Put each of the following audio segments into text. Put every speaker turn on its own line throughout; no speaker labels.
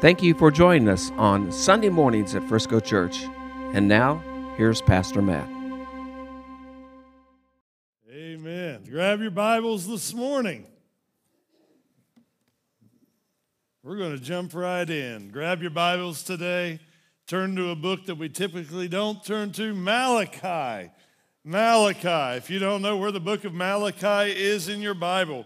Thank you for joining us on Sunday mornings at Frisco Church. And now, here's Pastor Matt.
Amen. Grab your Bibles this morning. We're going to jump right in. Grab your Bibles today. Turn to a book that we typically don't turn to Malachi. Malachi. If you don't know where the book of Malachi is in your Bible,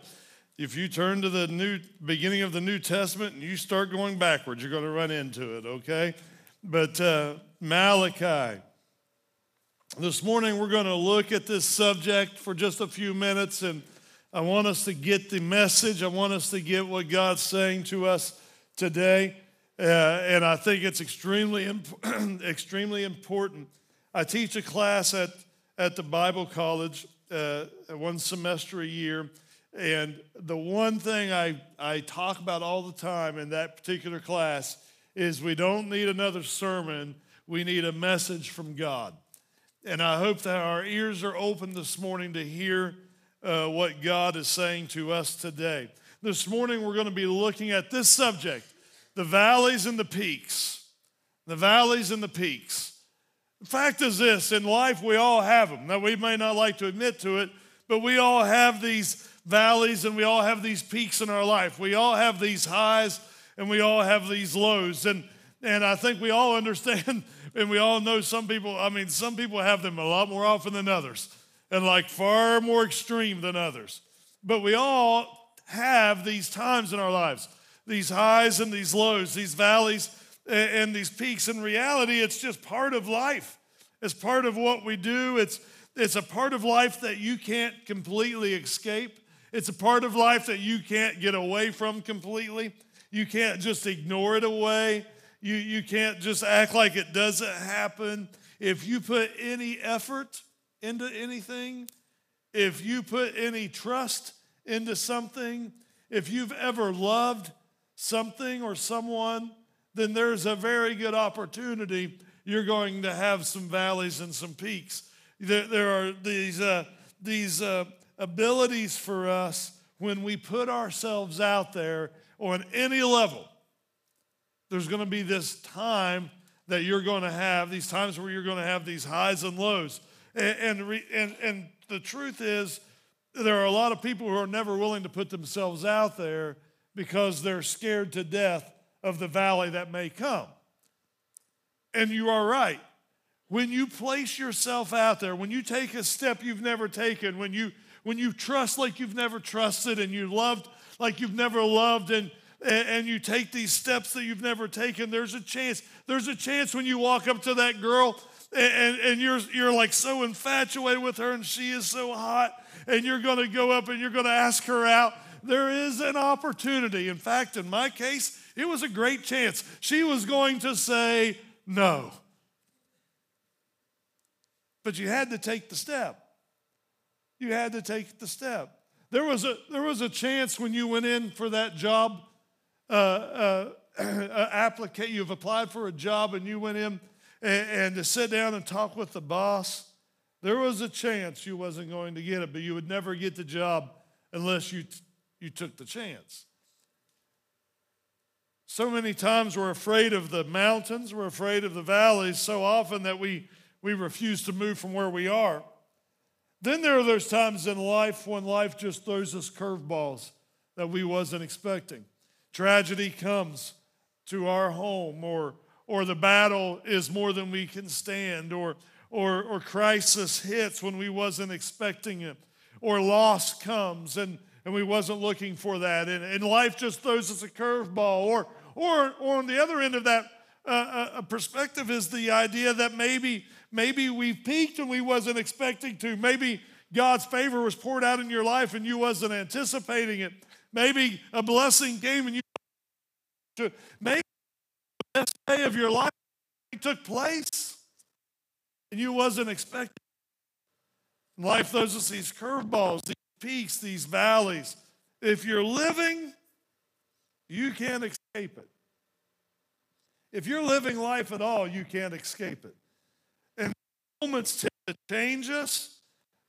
if you turn to the new beginning of the New Testament and you start going backwards, you're going to run into it, okay? But uh, Malachi. This morning we're going to look at this subject for just a few minutes, and I want us to get the message. I want us to get what God's saying to us today. Uh, and I think it's extremely, imp- extremely important. I teach a class at at the Bible college uh, one semester a year. And the one thing I, I talk about all the time in that particular class is we don't need another sermon, we need a message from God. And I hope that our ears are open this morning to hear uh, what God is saying to us today. This morning, we're going to be looking at this subject the valleys and the peaks. The valleys and the peaks. The fact is this in life, we all have them. Now, we may not like to admit to it, but we all have these valleys and we all have these peaks in our life. We all have these highs and we all have these lows. And, and I think we all understand and we all know some people, I mean, some people have them a lot more often than others and like far more extreme than others. But we all have these times in our lives, these highs and these lows, these valleys and these peaks. In reality, it's just part of life. It's part of what we do. It's, it's a part of life that you can't completely escape. It's a part of life that you can't get away from completely. You can't just ignore it away. You, you can't just act like it doesn't happen. If you put any effort into anything, if you put any trust into something, if you've ever loved something or someone, then there's a very good opportunity you're going to have some valleys and some peaks. There, there are these, uh, these uh, abilities for us when we put ourselves out there on any level. There's going to be this time that you're going to have, these times where you're going to have these highs and lows. And, and, and, and the truth is, there are a lot of people who are never willing to put themselves out there because they're scared to death of the valley that may come. And you are right. When you place yourself out there, when you take a step you've never taken, when you when you trust like you've never trusted and you loved like you've never loved and and you take these steps that you've never taken, there's a chance. There's a chance when you walk up to that girl and, and you're, you're like so infatuated with her and she is so hot, and you're gonna go up and you're gonna ask her out. There is an opportunity. In fact, in my case, it was a great chance. She was going to say no. But you had to take the step. You had to take the step. There was a, there was a chance when you went in for that job uh, uh, uh, you've applied for a job and you went in and, and to sit down and talk with the boss. There was a chance you wasn't going to get it, but you would never get the job unless you, you took the chance. So many times we're afraid of the mountains, we're afraid of the valleys so often that we, we refuse to move from where we are. Then there are those times in life when life just throws us curveballs that we wasn't expecting. Tragedy comes to our home or or the battle is more than we can stand or or, or crisis hits when we wasn't expecting it or loss comes and, and we wasn't looking for that and, and life just throws us a curveball or or, or on the other end of that uh, uh, perspective is the idea that maybe maybe we've peaked and we wasn't expecting to. Maybe God's favor was poured out in your life and you wasn't anticipating it. Maybe a blessing came and you maybe the best day of your life took place and you wasn't expecting. Life throws us these curveballs, these peaks, these valleys. If you're living you can't escape it. If you're living life at all, you can't escape it. Moments tend to change us.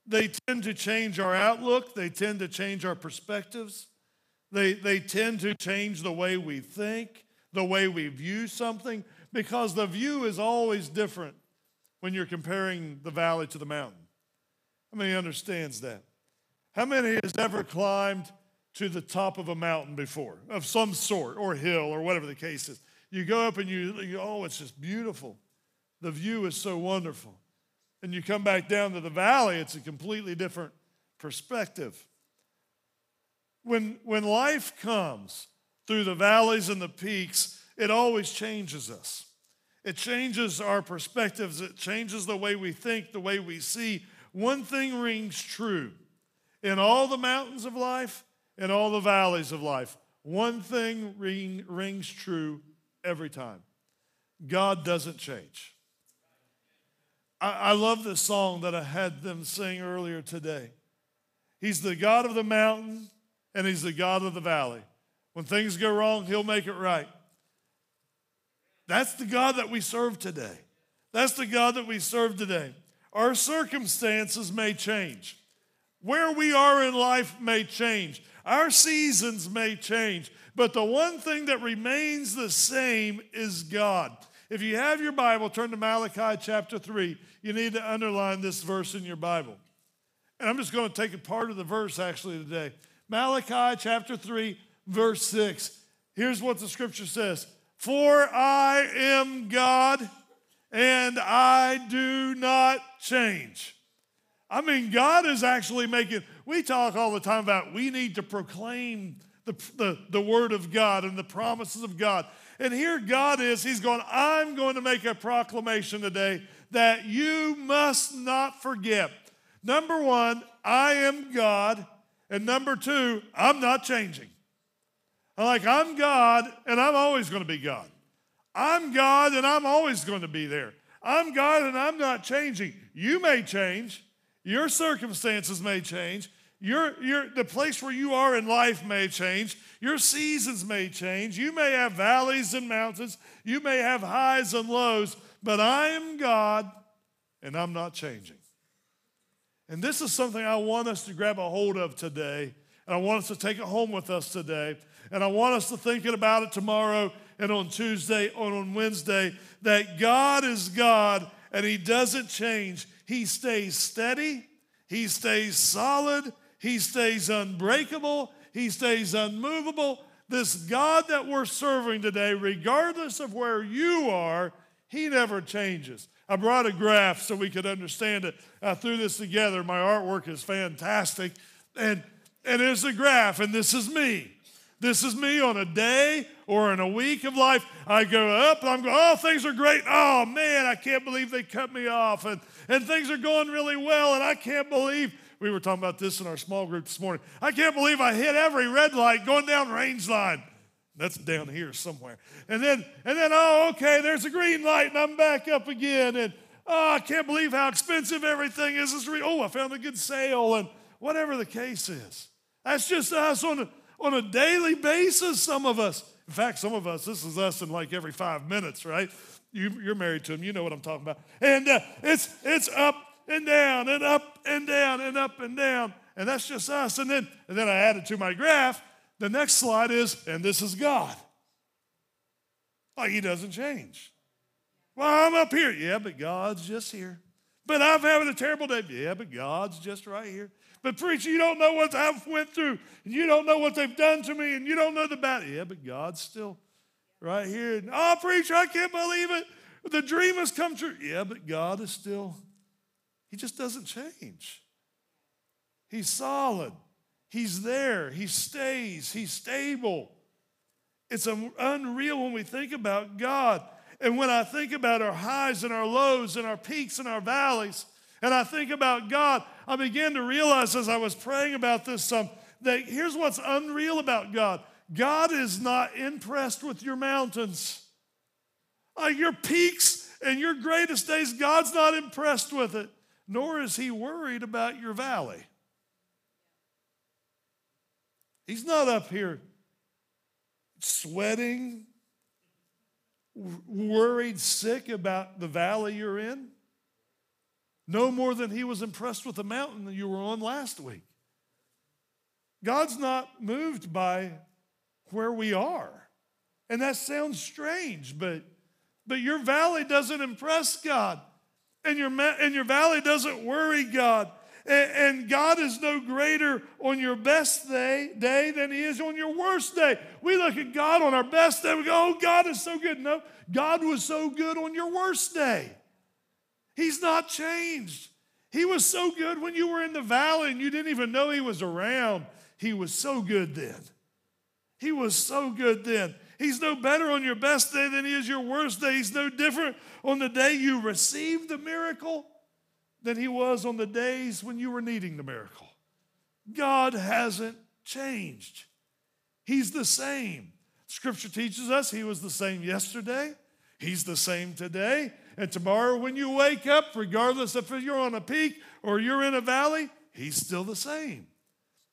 They tend to change our outlook. They tend to change our perspectives. They, they tend to change the way we think. the way we view something because the view is always different when you're comparing the valley to the mountain. How many understands that? How many has ever climbed to the top of a mountain before, of some sort, or hill, or whatever the case is? You go up and you, you oh, it's just beautiful. The view is so wonderful. And you come back down to the valley, it's a completely different perspective. When, when life comes through the valleys and the peaks, it always changes us. It changes our perspectives, it changes the way we think, the way we see. One thing rings true in all the mountains of life, in all the valleys of life. One thing ring, rings true every time God doesn't change. I, I love this song that I had them sing earlier today. He's the God of the mountain and He's the God of the valley. When things go wrong, He'll make it right. That's the God that we serve today. That's the God that we serve today. Our circumstances may change. Where we are in life may change. Our seasons may change. But the one thing that remains the same is God. If you have your Bible, turn to Malachi chapter 3. You need to underline this verse in your Bible. And I'm just going to take a part of the verse actually today. Malachi chapter 3, verse 6. Here's what the scripture says For I am God and I do not change. I mean, God is actually making, we talk all the time about we need to proclaim the, the, the word of God and the promises of God. And here God is, He's going, I'm going to make a proclamation today that you must not forget. Number one, I am God. And number two, I'm not changing. I'm like, I'm God and I'm always going to be God. I'm God and I'm always going to be there. I'm God and I'm not changing. You may change, your circumstances may change, your, your, the place where you are in life may change. Your seasons may change. You may have valleys and mountains. You may have highs and lows, but I am God and I'm not changing. And this is something I want us to grab a hold of today. And I want us to take it home with us today. And I want us to think about it tomorrow and on Tuesday and on Wednesday that God is God and He doesn't change. He stays steady, He stays solid, he stays unbreakable, He stays unmovable. This God that we're serving today, regardless of where you are, He never changes. I brought a graph so we could understand it. I threw this together. My artwork is fantastic. And, and there's a graph, and this is me. This is me on a day or in a week of life. I go up and I'm going, oh, things are great. Oh, man, I can't believe they cut me off. And, and things are going really well, and I can't believe we were talking about this in our small group this morning. I can't believe I hit every red light going down range line. That's down here somewhere. And then, and then, oh, okay, there's a green light, and I'm back up again. And oh, I can't believe how expensive everything is. Re- oh, I found a good sale, and whatever the case is. That's just us on a, on a daily basis, some of us. In fact, some of us, this is us in like every five minutes, right? You, are married to him, you know what I'm talking about. And uh, it's, it's up and down and up and down and up and down. And that's just us. And then, and then I added to my graph, the next slide is, and this is God. Like he doesn't change. Well, I'm up here. Yeah, but God's just here. But I'm having a terrible day. Yeah, but God's just right here. But preacher, you don't know what I've went through, and you don't know what they've done to me, and you don't know the battle. Yeah, but God's still right here. Oh, preacher, I can't believe it. The dream has come true. Yeah, but God is still he just doesn't change. He's solid. He's there. He stays. He's stable. It's unreal when we think about God. And when I think about our highs and our lows and our peaks and our valleys, and I think about God, I begin to realize as I was praying about this some that here's what's unreal about God God is not impressed with your mountains. Like your peaks and your greatest days, God's not impressed with it nor is he worried about your valley. He's not up here sweating, worried, sick about the valley you're in. No more than he was impressed with the mountain that you were on last week. God's not moved by where we are. And that sounds strange, but, but your valley doesn't impress God. And your, and your valley doesn't worry God. And, God is no greater on your best day, day than He is on your worst day. We look at God on our best day, we go, oh, God is so good. No, God was so good on your worst day. He's not changed. He was so good when you were in the valley and you didn't even know He was around. He was so good then. He was so good then. He's no better on your best day than he is your worst day. He's no different on the day you received the miracle than he was on the days when you were needing the miracle. God hasn't changed. He's the same. Scripture teaches us he was the same yesterday, he's the same today, and tomorrow when you wake up, regardless if you're on a peak or you're in a valley, he's still the same.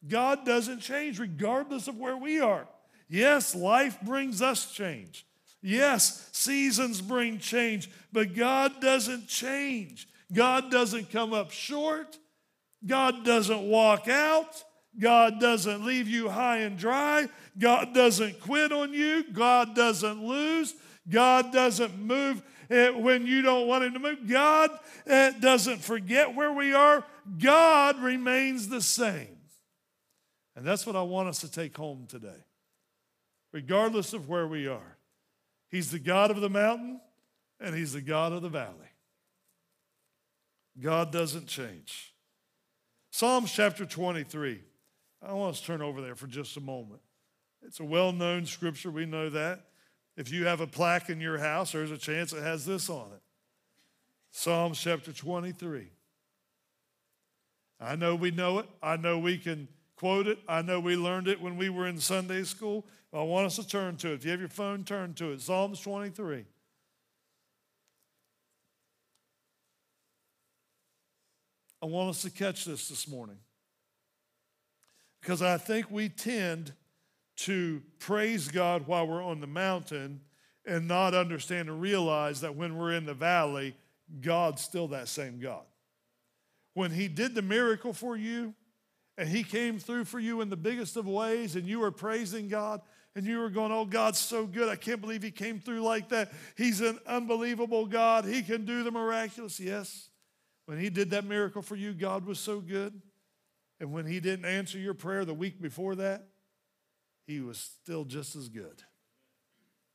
God doesn't change regardless of where we are. Yes, life brings us change. Yes, seasons bring change, but God doesn't change. God doesn't come up short. God doesn't walk out. God doesn't leave you high and dry. God doesn't quit on you. God doesn't lose. God doesn't move when you don't want Him to move. God doesn't forget where we are. God remains the same. And that's what I want us to take home today regardless of where we are. He's the God of the mountain and He's the God of the valley. God doesn't change. Psalms chapter 23. I want us to turn over there for just a moment. It's a well known scripture, we know that. If you have a plaque in your house, there's a chance it has this on it Psalms chapter 23. I know we know it. I know we can quote it. I know we learned it when we were in Sunday school. I want us to turn to it. If you have your phone, turn to it. Psalms 23. I want us to catch this this morning because I think we tend to praise God while we're on the mountain and not understand and realize that when we're in the valley, God's still that same God. When He did the miracle for you, and he came through for you in the biggest of ways, and you were praising God, and you were going, Oh, God's so good. I can't believe he came through like that. He's an unbelievable God. He can do the miraculous. Yes. When he did that miracle for you, God was so good. And when he didn't answer your prayer the week before that, he was still just as good.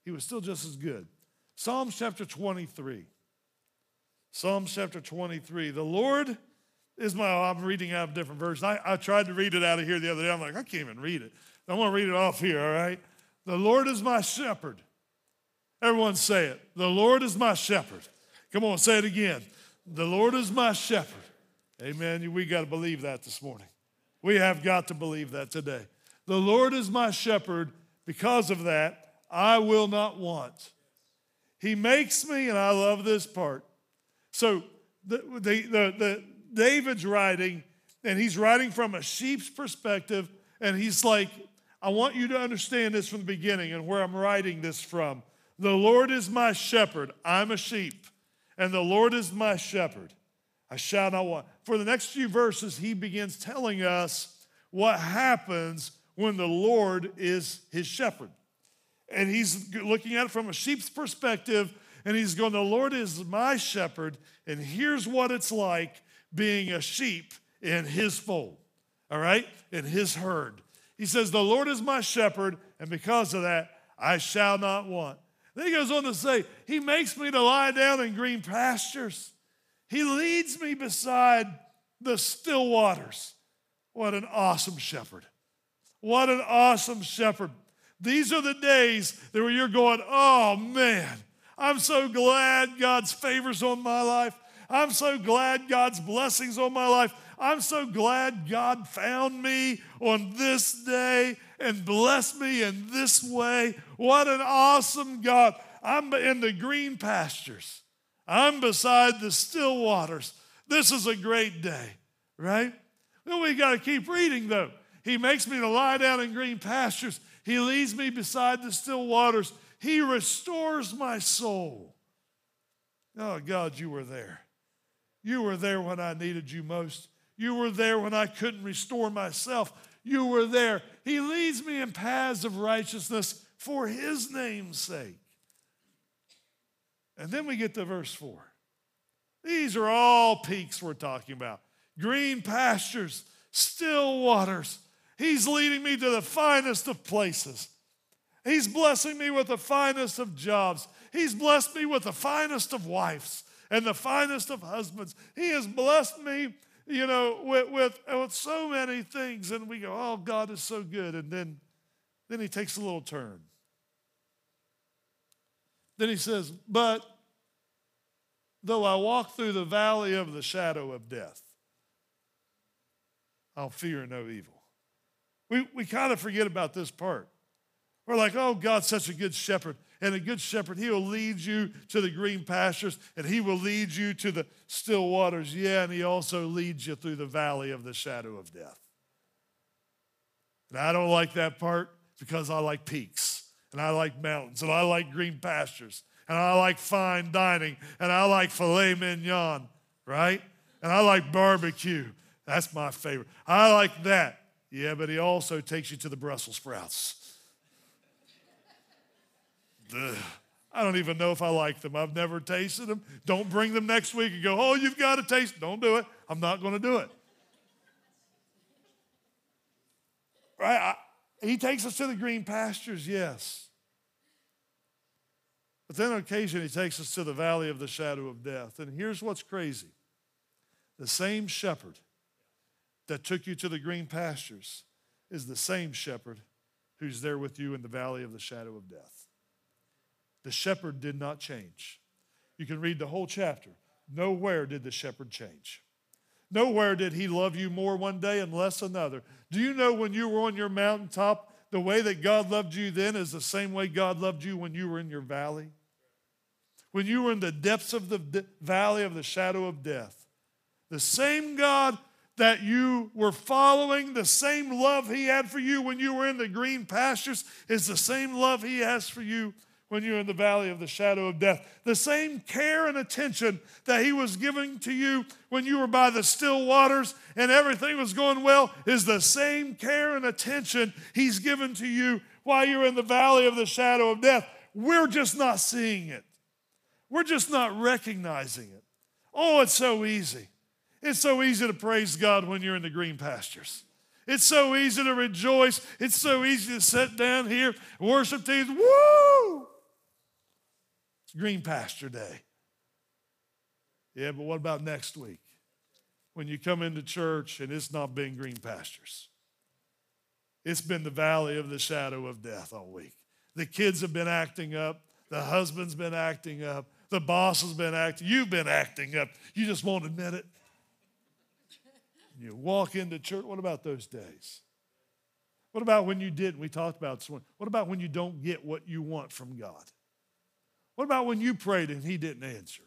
He was still just as good. Psalms chapter 23. Psalms chapter 23. The Lord is my, I'm reading out of different versions. I, I tried to read it out of here the other day. I'm like, I can't even read it. I want to read it off here, all right? The Lord is my shepherd. Everyone say it. The Lord is my shepherd. Come on, say it again. The Lord is my shepherd. Amen. We got to believe that this morning. We have got to believe that today. The Lord is my shepherd. Because of that, I will not want. He makes me, and I love this part. So the, the, the, the David's writing, and he's writing from a sheep's perspective, and he's like, I want you to understand this from the beginning and where I'm writing this from. The Lord is my shepherd. I'm a sheep, and the Lord is my shepherd. I shall not want. For the next few verses, he begins telling us what happens when the Lord is his shepherd. And he's looking at it from a sheep's perspective, and he's going, The Lord is my shepherd, and here's what it's like being a sheep in his fold, all right, in his herd. He says, The Lord is my shepherd, and because of that, I shall not want. Then he goes on to say, He makes me to lie down in green pastures. He leads me beside the still waters. What an awesome shepherd. What an awesome shepherd. These are the days that where you're going, oh man, I'm so glad God's favors on my life. I'm so glad God's blessings on my life. I'm so glad God found me on this day and blessed me in this way. What an awesome God. I'm in the green pastures, I'm beside the still waters. This is a great day, right? Then we got to keep reading though. He makes me to lie down in green pastures. He leads me beside the still waters. He restores my soul. Oh, God, you were there. You were there when I needed you most. You were there when I couldn't restore myself. You were there. He leads me in paths of righteousness for his name's sake. And then we get to verse 4. These are all peaks we're talking about green pastures, still waters. He's leading me to the finest of places. He's blessing me with the finest of jobs. He's blessed me with the finest of wives and the finest of husbands. He has blessed me, you know, with, with, with so many things. And we go, oh, God is so good. And then, then he takes a little turn. Then he says, But though I walk through the valley of the shadow of death, I'll fear no evil. We, we kind of forget about this part. We're like, oh, God's such a good shepherd. And a good shepherd, he will lead you to the green pastures and he will lead you to the still waters. Yeah, and he also leads you through the valley of the shadow of death. And I don't like that part because I like peaks and I like mountains and I like green pastures and I like fine dining and I like filet mignon, right? And I like barbecue. That's my favorite. I like that. Yeah, but he also takes you to the Brussels sprouts. I don't even know if I like them. I've never tasted them. Don't bring them next week and go, oh, you've got to taste. Don't do it. I'm not going to do it. Right? I, he takes us to the green pastures, yes. But then on occasion, he takes us to the valley of the shadow of death. And here's what's crazy the same shepherd that took you to the green pastures is the same shepherd who's there with you in the valley of the shadow of death. The shepherd did not change. You can read the whole chapter. Nowhere did the shepherd change. Nowhere did he love you more one day and less another. Do you know when you were on your mountaintop, the way that God loved you then is the same way God loved you when you were in your valley? When you were in the depths of the valley of the shadow of death. The same God that you were following, the same love He had for you when you were in the green pastures, is the same love He has for you when you're in the valley of the shadow of death. The same care and attention that He was giving to you when you were by the still waters and everything was going well is the same care and attention He's given to you while you're in the valley of the shadow of death. We're just not seeing it, we're just not recognizing it. Oh, it's so easy. It's so easy to praise God when you're in the green pastures. It's so easy to rejoice. It's so easy to sit down here, worship teams. Woo! It's green pasture day. Yeah, but what about next week? When you come into church and it's not been green pastures. It's been the valley of the shadow of death all week. The kids have been acting up. The husband's been acting up. The boss has been acting. You've been acting up. You just won't admit it. You walk into church. What about those days? What about when you didn't? We talked about this one. What about when you don't get what you want from God? What about when you prayed and He didn't answer?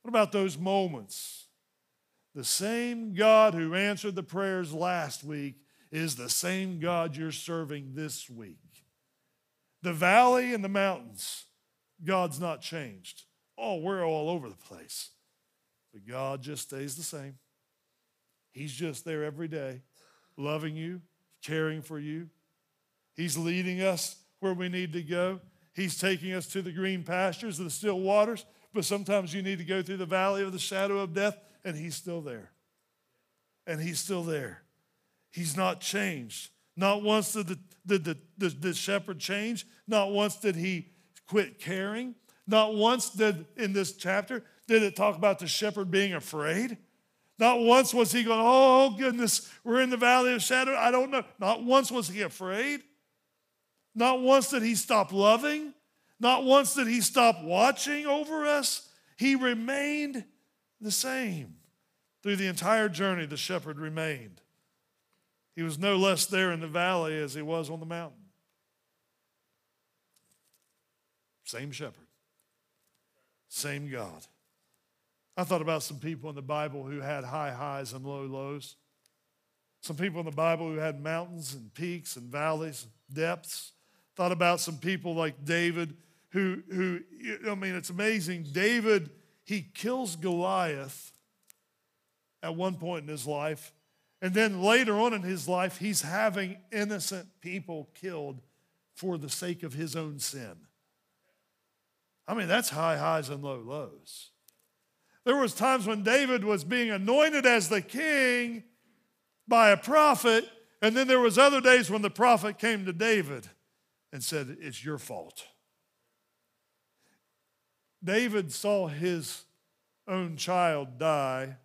What about those moments? The same God who answered the prayers last week is the same God you're serving this week. The valley and the mountains, God's not changed. Oh, we're all over the place. But God just stays the same. He's just there every day, loving you, caring for you. He's leading us where we need to go. He's taking us to the green pastures, the still waters, but sometimes you need to go through the valley of the shadow of death, and He's still there. And He's still there. He's not changed. Not once did the, the, the, the shepherd change. Not once did he quit caring. Not once did, in this chapter, did it talk about the shepherd being afraid? Not once was he going, oh goodness, we're in the valley of shadow. I don't know. Not once was he afraid. Not once did he stop loving. Not once did he stop watching over us. He remained the same. Through the entire journey, the shepherd remained. He was no less there in the valley as he was on the mountain. Same shepherd, same God. I thought about some people in the Bible who had high highs and low lows. Some people in the Bible who had mountains and peaks and valleys, depths. Thought about some people like David who, who I mean, it's amazing. David, he kills Goliath at one point in his life, And then later on in his life, he's having innocent people killed for the sake of his own sin. I mean, that's high highs and low lows. There was times when David was being anointed as the king by a prophet, and then there was other days when the prophet came to David and said, "It's your fault." David saw his own child die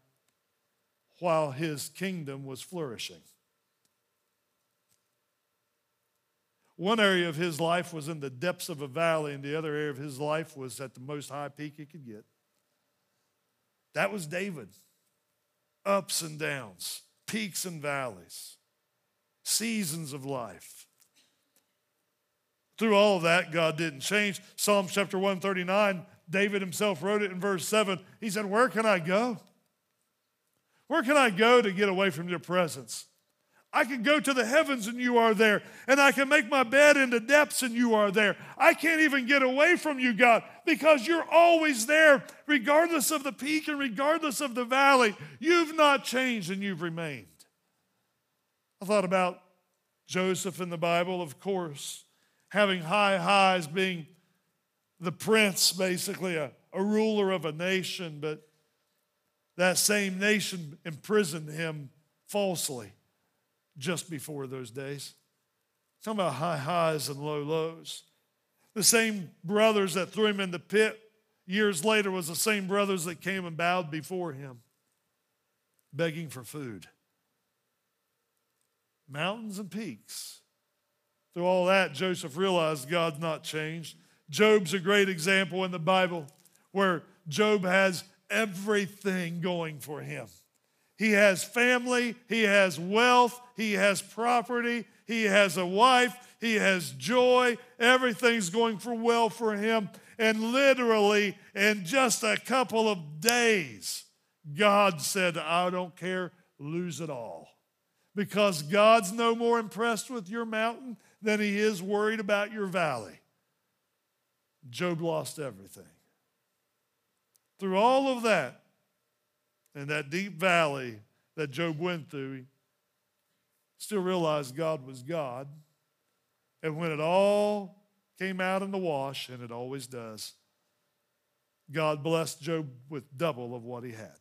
while his kingdom was flourishing. One area of his life was in the depths of a valley, and the other area of his life was at the most high peak he could get. That was David. Ups and downs, peaks and valleys, seasons of life. Through all of that, God didn't change. Psalm chapter 139, David himself wrote it in verse 7. He said, Where can I go? Where can I go to get away from your presence? I can go to the heavens and you are there. And I can make my bed in the depths and you are there. I can't even get away from you, God, because you're always there, regardless of the peak and regardless of the valley. You've not changed and you've remained. I thought about Joseph in the Bible, of course, having high highs, being the prince, basically, a, a ruler of a nation, but that same nation imprisoned him falsely just before those days. Talking about high highs and low lows. The same brothers that threw him in the pit years later was the same brothers that came and bowed before him, begging for food. Mountains and peaks. Through all that, Joseph realized God's not changed. Job's a great example in the Bible where Job has everything going for him. He has family, he has wealth, he has property, he has a wife, he has joy, everything's going for well for him. And literally, in just a couple of days, God said, I don't care, lose it all. Because God's no more impressed with your mountain than he is worried about your valley. Job lost everything. Through all of that, and that deep valley that Job went through, he still realized God was God. And when it all came out in the wash, and it always does, God blessed Job with double of what he had.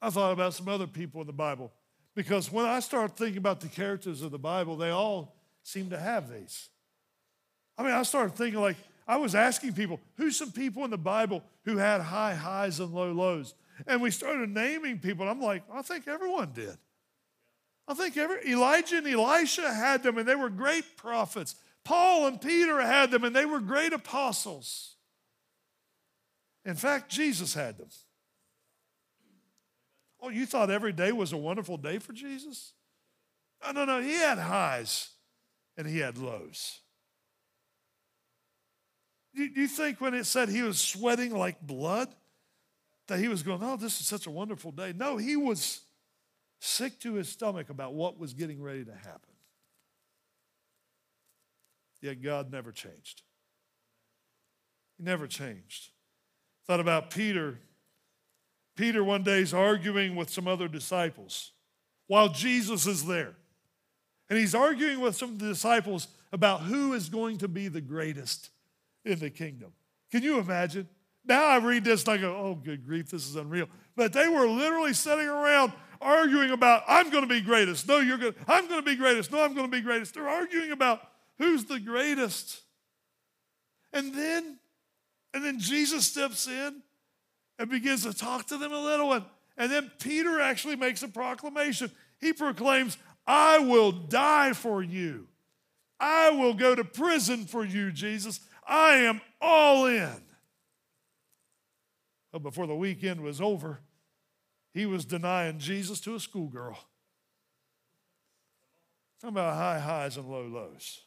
I thought about some other people in the Bible because when I start thinking about the characters of the Bible, they all seem to have these. I mean, I started thinking like, I was asking people, who's some people in the Bible who had high highs and low lows? And we started naming people. I'm like, I think everyone did. I think every Elijah and Elisha had them, and they were great prophets. Paul and Peter had them, and they were great apostles. In fact, Jesus had them. Oh, you thought every day was a wonderful day for Jesus? No, no, no. He had highs and he had lows. Do you think when it said he was sweating like blood, that he was going, Oh, this is such a wonderful day? No, he was sick to his stomach about what was getting ready to happen. Yet God never changed. He never changed. Thought about Peter. Peter one day is arguing with some other disciples while Jesus is there. And he's arguing with some of the disciples about who is going to be the greatest in the kingdom. Can you imagine? Now I read this and I go, oh, good grief, this is unreal. But they were literally sitting around arguing about, I'm going to be greatest. No, you're going to, I'm going to be greatest. No, I'm going to be greatest. They're arguing about who's the greatest. And then, and then Jesus steps in and begins to talk to them a little. And, and then Peter actually makes a proclamation. He proclaims, I will die for you. I will go to prison for you, Jesus. I am all in. But before the weekend was over, he was denying Jesus to a schoolgirl. Talking about high highs and low lows.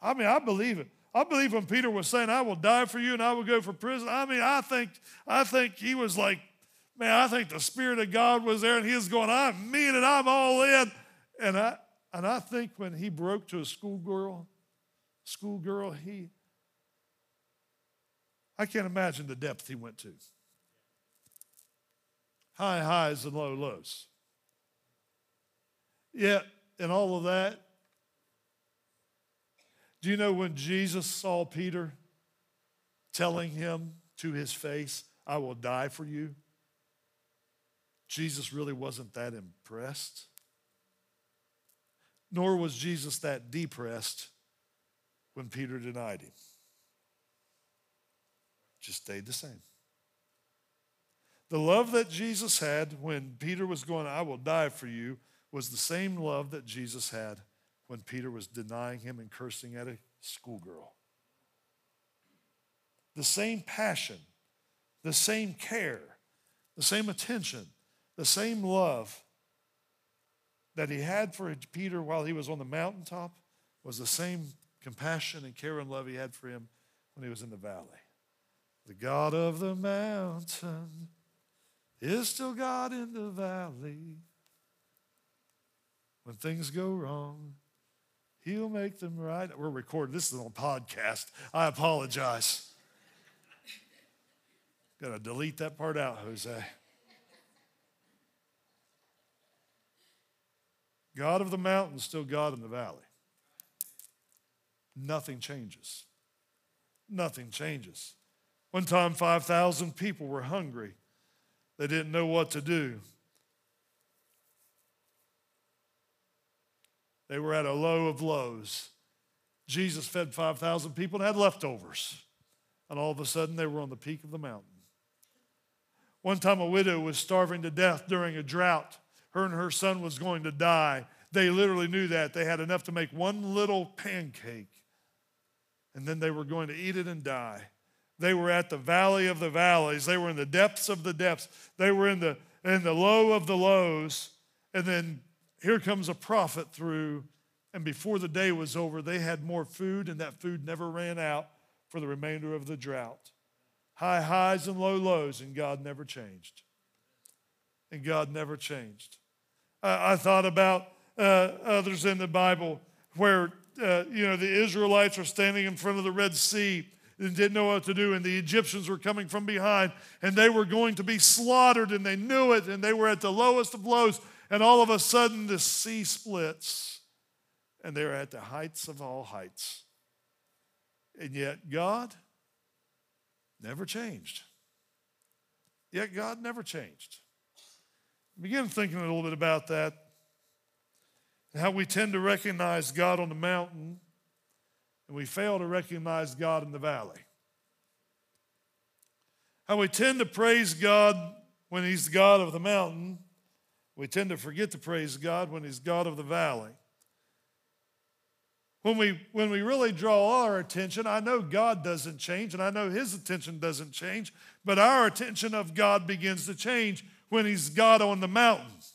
I mean, I believe it. I believe when Peter was saying, I will die for you and I will go for prison. I mean, I think, I think he was like, man, I think the Spirit of God was there and he was going, I mean it, I'm all in. And I and I think when he broke to a schoolgirl, schoolgirl, he I can't imagine the depth he went to. high highs and low lows. Yet, in all of that, do you know when Jesus saw Peter telling him to his face, I will die for you? Jesus really wasn't that impressed. Nor was Jesus that depressed when Peter denied him. Just stayed the same. The love that Jesus had when Peter was going, I will die for you, was the same love that Jesus had when Peter was denying him and cursing at a schoolgirl. The same passion, the same care, the same attention, the same love that he had for Peter while he was on the mountaintop was the same compassion and care and love he had for him when he was in the valley. The God of the mountain is still God in the valley. When things go wrong, He'll make them right. We're recording. This is on podcast. I apologize. Got to delete that part out, Jose. God of the mountain, still God in the valley. Nothing changes. Nothing changes. One time, 5,000 people were hungry. They didn't know what to do. They were at a low of lows. Jesus fed 5,000 people and had leftovers. And all of a sudden, they were on the peak of the mountain. One time, a widow was starving to death during a drought. Her and her son was going to die. They literally knew that. They had enough to make one little pancake, and then they were going to eat it and die. They were at the valley of the valleys. They were in the depths of the depths. They were in the, in the low of the lows. And then here comes a prophet through, and before the day was over, they had more food, and that food never ran out for the remainder of the drought. High highs and low lows, and God never changed. And God never changed. I, I thought about uh, others in the Bible where, uh, you know, the Israelites are standing in front of the Red Sea and didn't know what to do, and the Egyptians were coming from behind, and they were going to be slaughtered, and they knew it, and they were at the lowest of lows and all of a sudden, the sea splits, and they're at the heights of all heights. And yet, God never changed. Yet, God never changed. Begin thinking a little bit about that. How we tend to recognize God on the mountain, and we fail to recognize God in the valley. How we tend to praise God when He's the God of the mountain, we tend to forget to praise God when He's God of the valley. When we, when we really draw all our attention, I know God doesn't change and I know His attention doesn't change, but our attention of God begins to change when He's God on the mountains.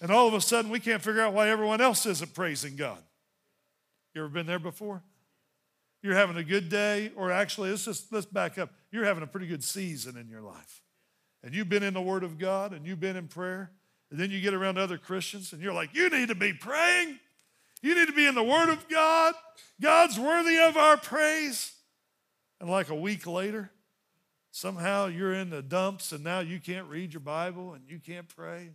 And all of a sudden, we can't figure out why everyone else isn't praising God. You ever been there before? You're having a good day, or actually, let's just let's back up. You're having a pretty good season in your life and you've been in the Word of God and you've been in prayer, and then you get around other Christians and you're like, you need to be praying. You need to be in the Word of God. God's worthy of our praise. And like a week later, somehow you're in the dumps and now you can't read your Bible and you can't pray.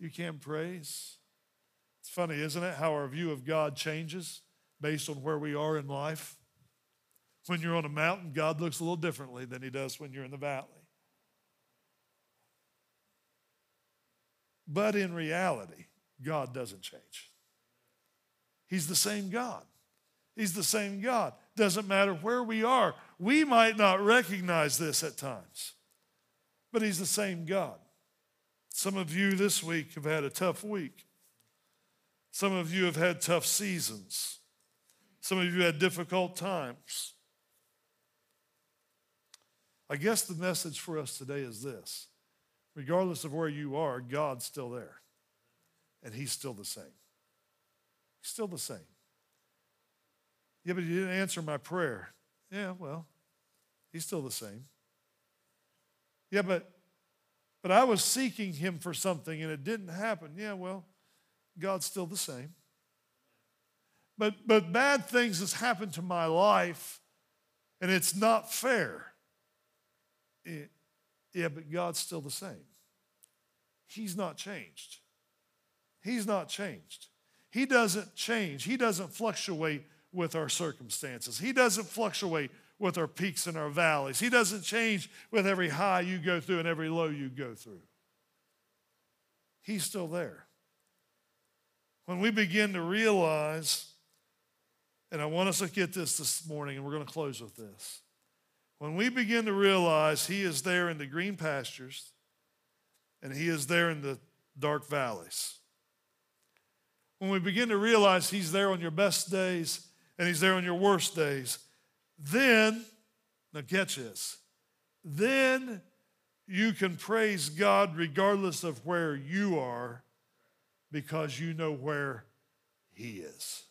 You can't praise. It's funny, isn't it, how our view of God changes based on where we are in life? When you're on a mountain, God looks a little differently than he does when you're in the valley. But in reality, God doesn't change. He's the same God. He's the same God. Doesn't matter where we are. We might not recognize this at times, but He's the same God. Some of you this week have had a tough week. Some of you have had tough seasons. Some of you had difficult times. I guess the message for us today is this regardless of where you are, God's still there. And He's still the same. He's still the same. Yeah, but He didn't answer my prayer. Yeah, well, He's still the same. Yeah, but but I was seeking him for something and it didn't happen. Yeah, well, God's still the same. But but bad things has happened to my life and it's not fair. It, Yeah, but God's still the same. He's not changed. He's not changed. He doesn't change. He doesn't fluctuate with our circumstances. He doesn't fluctuate with our peaks and our valleys. He doesn't change with every high you go through and every low you go through. He's still there. When we begin to realize, and I want us to get this this morning, and we're going to close with this. When we begin to realize He is there in the green pastures and He is there in the dark valleys, when we begin to realize He's there on your best days and He's there on your worst days, then, now catch this, then you can praise God regardless of where you are because you know where He is.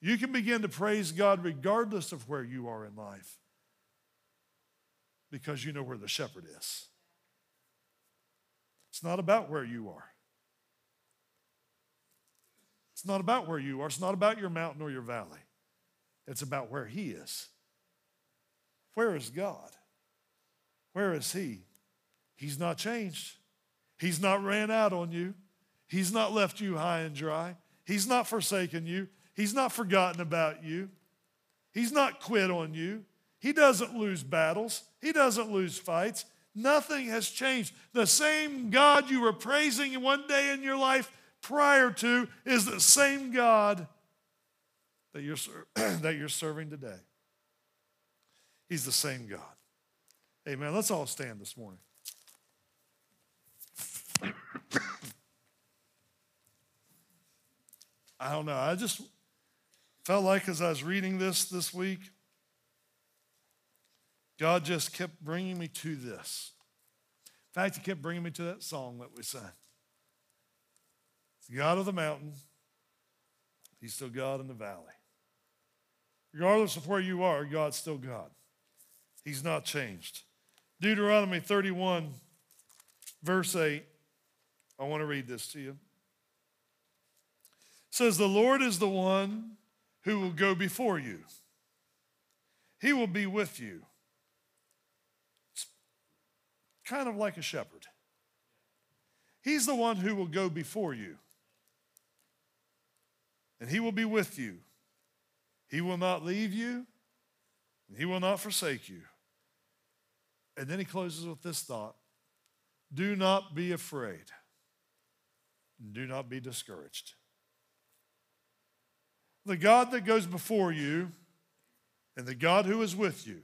You can begin to praise God regardless of where you are in life because you know where the shepherd is. It's not about where you are. It's not about where you are. It's not about your mountain or your valley. It's about where He is. Where is God? Where is He? He's not changed. He's not ran out on you. He's not left you high and dry. He's not forsaken you. He's not forgotten about you. He's not quit on you. He doesn't lose battles. He doesn't lose fights. Nothing has changed. The same God you were praising one day in your life prior to is the same God that you're, that you're serving today. He's the same God. Amen. Let's all stand this morning. I don't know. I just felt like as I was reading this this week, God just kept bringing me to this. In fact, He kept bringing me to that song that we sang. It's God of the mountain, He's still God in the valley. Regardless of where you are, God's still God. He's not changed. Deuteronomy 31, verse 8. I want to read this to you. It says, The Lord is the one who will go before you, He will be with you. Kind of like a shepherd. He's the one who will go before you, and He will be with you. He will not leave you, and He will not forsake you. And then he closes with this thought Do not be afraid, do not be discouraged. The God that goes before you and the God who is with you,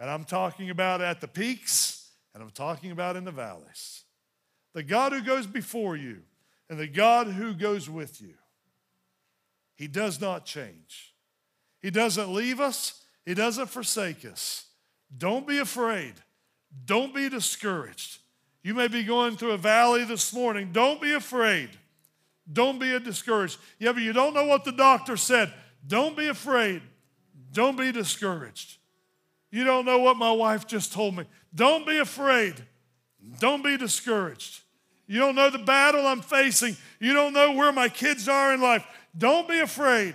and I'm talking about at the peaks and I'm talking about in the valleys. The God who goes before you and the God who goes with you, He does not change. He doesn't leave us, He doesn't forsake us. Don't be afraid. Don't be discouraged. You may be going through a valley this morning. Don't be afraid. Don't be discouraged. Yeah, but you don't know what the doctor said. Don't be afraid. Don't be discouraged. You don't know what my wife just told me. Don't be afraid. Don't be discouraged. You don't know the battle I'm facing. You don't know where my kids are in life. Don't be afraid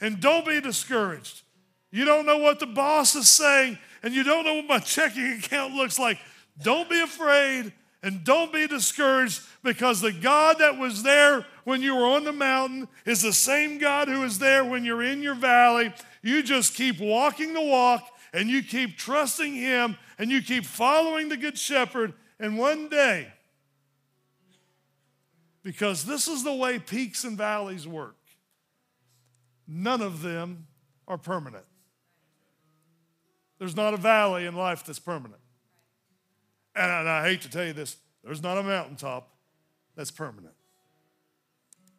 and don't be discouraged. You don't know what the boss is saying and you don't know what my checking account looks like. Don't be afraid and don't be discouraged because the God that was there when you were on the mountain is the same God who is there when you're in your valley. You just keep walking the walk and you keep trusting Him and you keep following the Good Shepherd. And one day, because this is the way peaks and valleys work, none of them are permanent. There's not a valley in life that's permanent. And I, and I hate to tell you this, there's not a mountaintop that's permanent.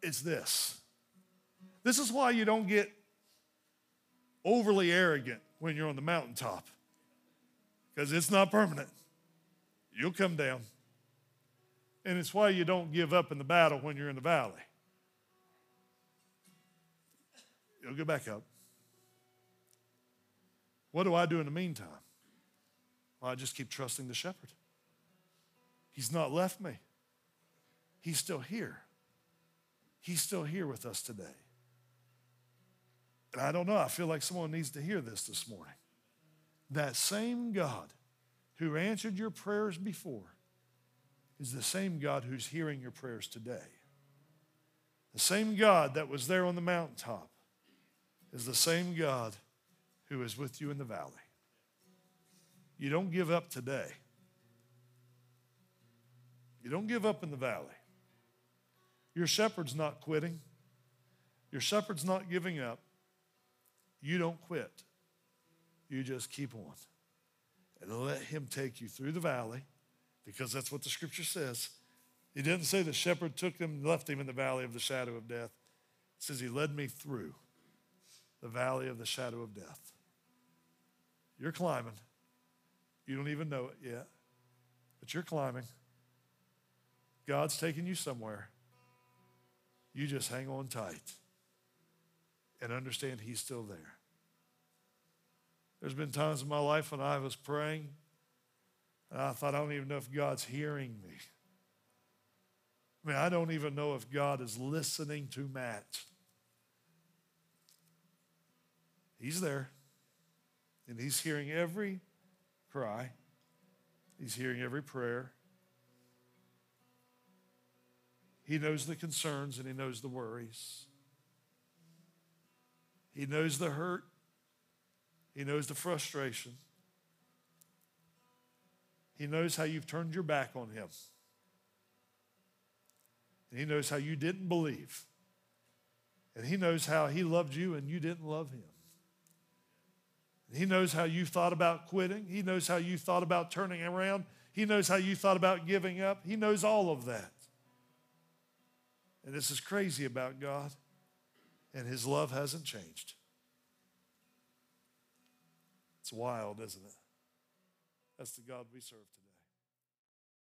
It's this. This is why you don't get overly arrogant when you're on the mountaintop, because it's not permanent. You'll come down. And it's why you don't give up in the battle when you're in the valley. You'll get back up. What do I do in the meantime? Well, I just keep trusting the shepherd. He's not left me, he's still here. He's still here with us today. And I don't know, I feel like someone needs to hear this this morning. That same God who answered your prayers before is the same God who's hearing your prayers today. The same God that was there on the mountaintop is the same God who is with you in the valley. You don't give up today. You don't give up in the valley. Your shepherd's not quitting. Your shepherd's not giving up. You don't quit. You just keep on. And let him take you through the valley because that's what the scripture says. He didn't say the shepherd took him left him in the valley of the shadow of death. It says he led me through the valley of the shadow of death. You're climbing. You don't even know it yet, but you're climbing. God's taking you somewhere. You just hang on tight and understand He's still there. There's been times in my life when I was praying and I thought, I don't even know if God's hearing me. I mean, I don't even know if God is listening to Matt. He's there, and He's hearing every cry, He's hearing every prayer. He knows the concerns and He knows the worries. He knows the hurt. He knows the frustration. He knows how you've turned your back on Him. And He knows how you didn't believe. And He knows how He loved you and you didn't love Him. And he knows how you thought about quitting. He knows how you thought about turning around. He knows how you thought about giving up. He knows all of that. And this is crazy about God, and His love hasn't changed. It's wild, isn't it? That's the God we serve today.